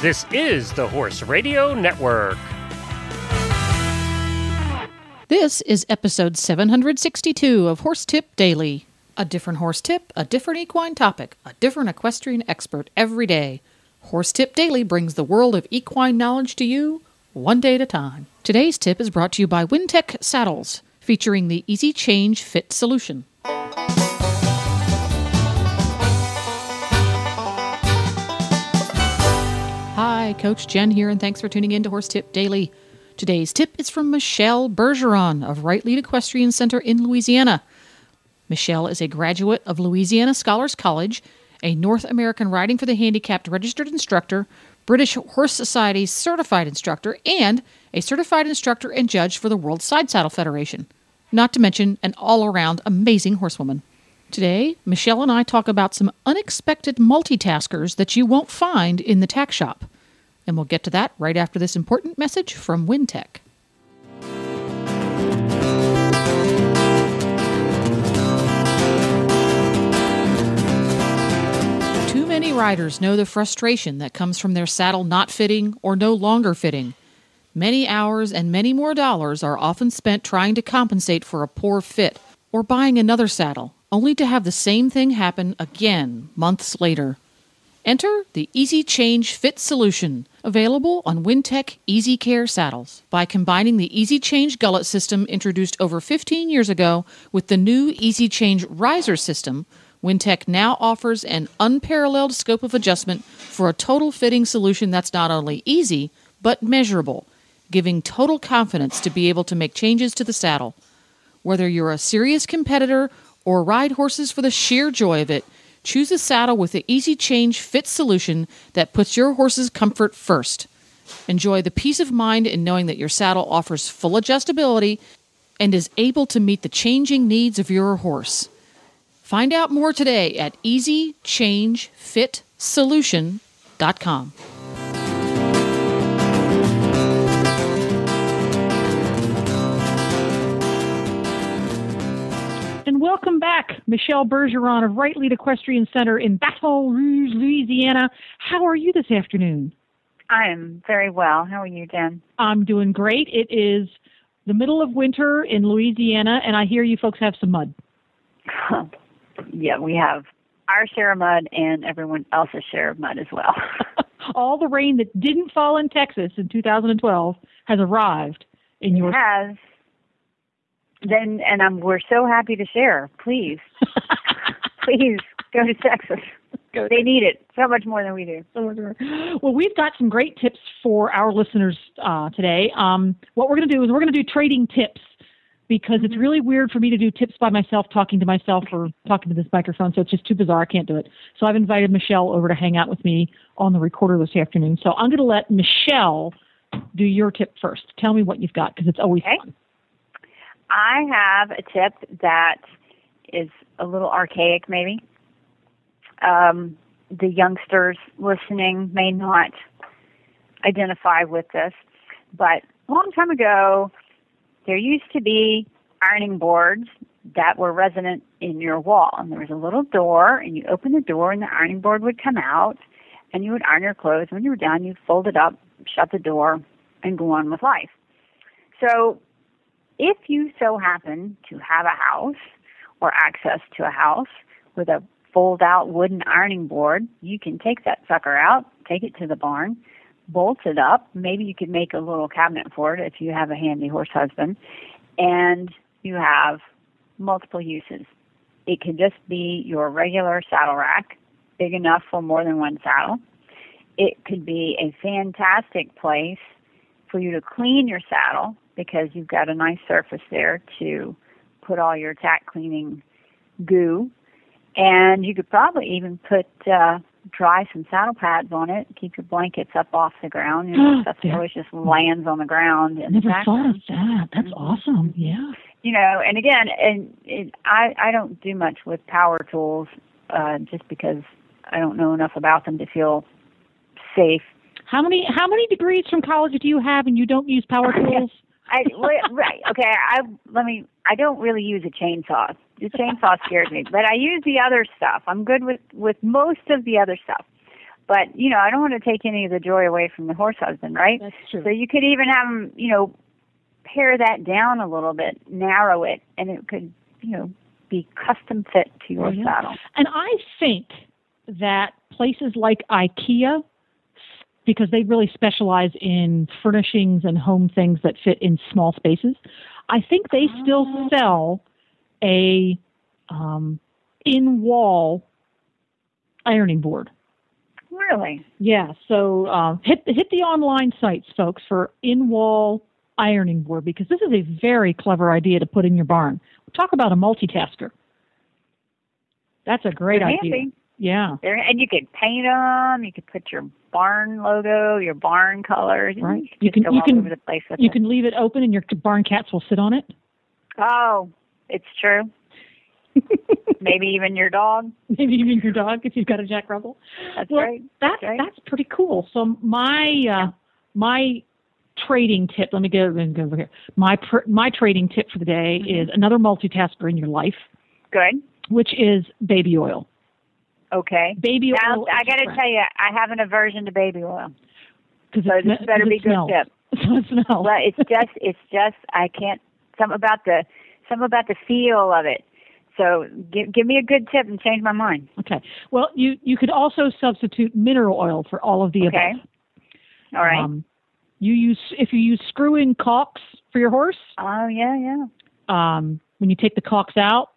This is the Horse Radio Network. This is episode 762 of Horse Tip Daily. A different horse tip, a different equine topic, a different equestrian expert every day. Horse Tip Daily brings the world of equine knowledge to you one day at a time. Today's tip is brought to you by Wintec Saddles, featuring the Easy Change Fit solution. Hi, Coach Jenn here, and thanks for tuning in to Horse Tip Daily. Today's tip is from Michelle Bergeron of Right Lead Equestrian Center in Louisiana. Michelle is a graduate of Louisiana Scholars College, a North American Riding for the Handicapped registered instructor, British Horse Society certified instructor, and a certified instructor and judge for the World Side Saddle Federation. Not to mention an all around amazing horsewoman. Today, Michelle and I talk about some unexpected multitaskers that you won't find in the tack shop. And we'll get to that right after this important message from Wintec. Too many riders know the frustration that comes from their saddle not fitting or no longer fitting. Many hours and many more dollars are often spent trying to compensate for a poor fit or buying another saddle, only to have the same thing happen again months later. Enter the Easy Change Fit solution, available on Wintec Easy Care saddles. By combining the Easy Change gullet system introduced over 15 years ago with the new Easy Change riser system, Wintec now offers an unparalleled scope of adjustment for a total fitting solution that's not only easy, but measurable, giving total confidence to be able to make changes to the saddle. Whether you're a serious competitor or ride horses for the sheer joy of it, choose a saddle with the Easy Change Fit solution that puts your horse's comfort first. Enjoy the peace of mind in knowing that your saddle offers full adjustability and is able to meet the changing needs of your horse. Find out more today at easychangefitsolution.com. And welcome back, Michelle Bergeron of Right Lead Equestrian Center in Baton Rouge, Louisiana. How are you this afternoon? I am very well. How are you, Jenn? I'm doing great. It is the middle of winter in Louisiana, and I hear you folks have some mud. yeah, we have our share of mud and everyone else's share of mud as well. All the rain that didn't fall in Texas in 2012 has arrived in your It has. Then and I'm we're so happy to share. Please. Please go to Texas. Go They need it so much more than we do. So much more. Well, we've got some great tips for our listeners uh, today. Um, what we're going to do is we're going to do trading tips because it's really weird for me to do tips by myself, talking to myself or talking to this microphone. So it's just too bizarre. I can't do it. So I've invited Michelle over to hang out with me on the recorder this afternoon. So I'm going to let Michelle do your tip first. Tell me what you've got because it's always Okay. fun. I have a tip that is a little archaic, maybe. Um, the youngsters listening may not identify with this, but a long time ago, there used to be ironing boards that were resident in your wall, and there was a little door, and you open the door, and the ironing board would come out, and you would iron your clothes. When you were done, you'd fold it up, shut the door, and go on with life. So if you so happen to have a house or access to a house with a fold out wooden ironing board, you can take that sucker out, take it to the barn, bolt it up. Maybe you could make a little cabinet for it if you have a handy horse husband, and you have multiple uses. It can just be your regular saddle rack, big enough for more than one saddle. It could be a fantastic place for you to clean your saddle because you've got a nice surface there to put all your tack cleaning goo. And you could probably even put uh, dry some saddle pads on it. Keep your blankets up off the ground. You know, stuff that always just lands on the ground. In the never tack thought of that. That's awesome. Yeah. you know, and again, and it, I I don't do much with power tools, uh, just because I don't know enough about them to feel safe. How many how many degrees from college do you have and you don't use power tools? I right, right, okay. I let me. I don't really use a chainsaw. The chainsaw scares me, but I use the other stuff. I'm good with with most of the other stuff. But you know, I don't want to take any of the joy away from the horse husband, right? That's true. So you could even have him, you know, pare that down a little bit, narrow it, and it could, you know, be custom fit to your Yeah. saddle. And I think that places like IKEA, because they really specialize in furnishings and home things that fit in small spaces, I think they still sell a um, in-wall ironing board. Really? Yeah, so uh, hit hit the online sites, folks, for in-wall ironing board because this is a very clever idea to put in your barn. Talk about a multitasker. That's a great They're idea. handy. Yeah. There, and you could paint them. You could put your barn logo, your barn colors. Right. You, You can- you can- over the place with You can leave it open and your barn cats will sit on it. Oh, it's true. Maybe even your dog. Maybe even your dog if you've got a Jack Russell. That's well, right. That's right. that's pretty cool. So my uh, my trading tip. Let me go and go over here. My pr- my trading tip for the day Mm-hmm. is another multitasker in your life, Good. which is baby oil. Okay. Baby Now oil. I got to tell you, I have an aversion to baby oil. because So this better be good smells. tip. So it smells. Well, it's just, it's just, I can't. Some about the, some about the feel of it. So give give me a good tip and change my mind. Okay. Well, you you could also substitute mineral oil for all of the Okay. above. All right. Um, you use if you use screw-in caulks for your horse. oh yeah, yeah. um, when you take the caulks out,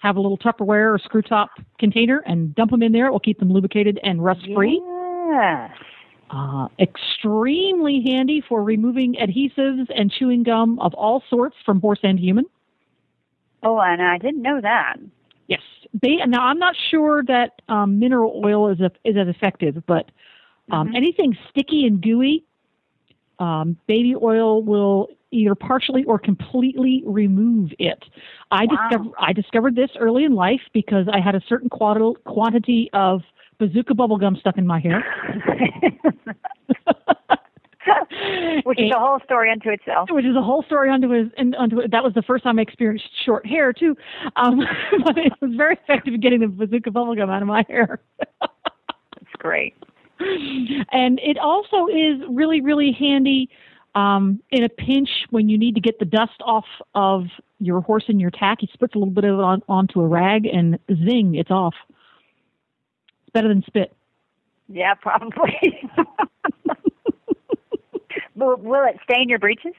have a little Tupperware or screw top container and dump them in there. It will keep them lubricated and rust free. Yes. Uh, extremely handy for removing adhesives and chewing gum of all sorts from horse and human. Oh, and I didn't know that. Yes. Ba- now I'm not sure that um, mineral oil is a, is as effective, but um, Mhm. anything sticky and gooey, um, baby oil will either partially or completely remove it. I Wow. discovered I discovered this early in life because I had a certain quanti- quantity of bazooka bubble gum stuck in my hair. Which is a whole story unto itself. which is a whole story unto his and unto that was the first time I experienced short hair too. Um, but it was very effective in getting the bazooka bubble gum out of my hair. That's great. And it also is really really handy um, in a pinch when you need to get the dust off of your horse and your tack. You spits a little bit of it on, onto a rag and zing, it's off. It's better than spit. Yeah, probably. will, will it stain your breeches?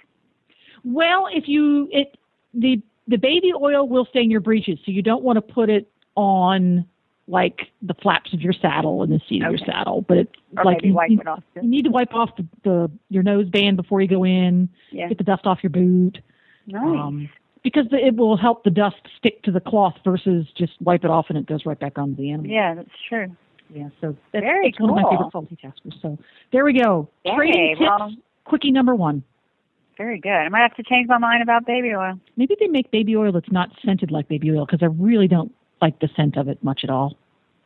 Well, if you it the the baby oil will stain your breeches, so you don't want to put it on like the flaps of your saddle and the seat of your saddle, but it's Or like you, wipe you, it off. you need to wipe off the, the your nose band before you go in, Yeah. get the dust off your boot. Nice. Um, because the, it will help the dust stick to the cloth versus just wipe it off and it goes right back onto the animal. yeah, that's true. Yeah, so that's, Very that's one of my favorite faulty taskers. So there we go. Yay, Trading tips, well- quickie number one. Very good. I might have to change my mind about baby oil. Maybe they make baby oil that's not scented like baby oil because I really don't like the scent of it much at all.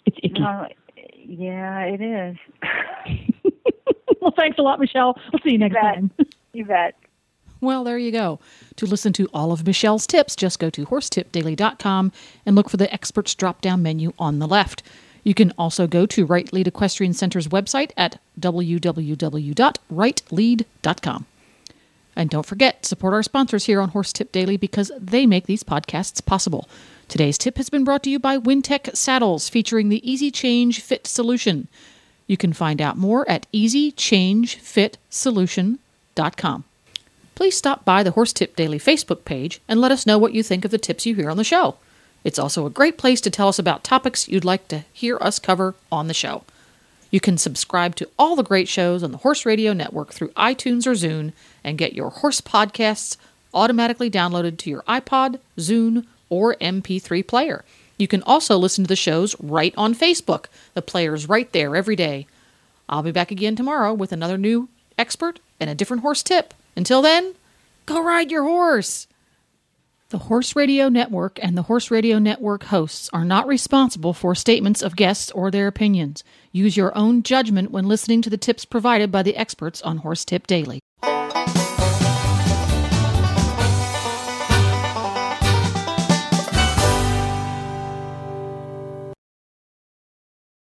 It's icky. No, yeah, it is. well, thanks a lot, Michelle. We'll see you next bet. time. you bet. Well, there you go. To listen to all of Michelle's tips, just go to horsetipdaily.com and look for the experts drop down menu on the left. You can also go to Right Lead Equestrian Center's website at www.rightlead.com. And don't forget, support our sponsors here on Horse Tip Daily because they make these podcasts possible. Today's tip has been brought to you by Wintec Saddles, featuring the Easy Change Fit Solution. You can find out more at easychangefitsolution.com. Please stop by the Horse Tip Daily Facebook page and let us know what you think of the tips you hear on the show. It's also a great place to tell us about topics you'd like to hear us cover on the show. You can subscribe to all the great shows on the Horse Radio Network through iTunes or Zune and get your horse podcasts automatically downloaded to your iPod, Zune, or MP3 player. You can also listen to the shows right on Facebook. The player's right there every day. I'll be back again tomorrow with another new expert and a different horse tip. Until then, go ride your horse. The Horse Radio Network and the Horse Radio Network hosts are not responsible for statements of guests or their opinions. Use your own judgment when listening to the tips provided by the experts on Horse Tip Daily.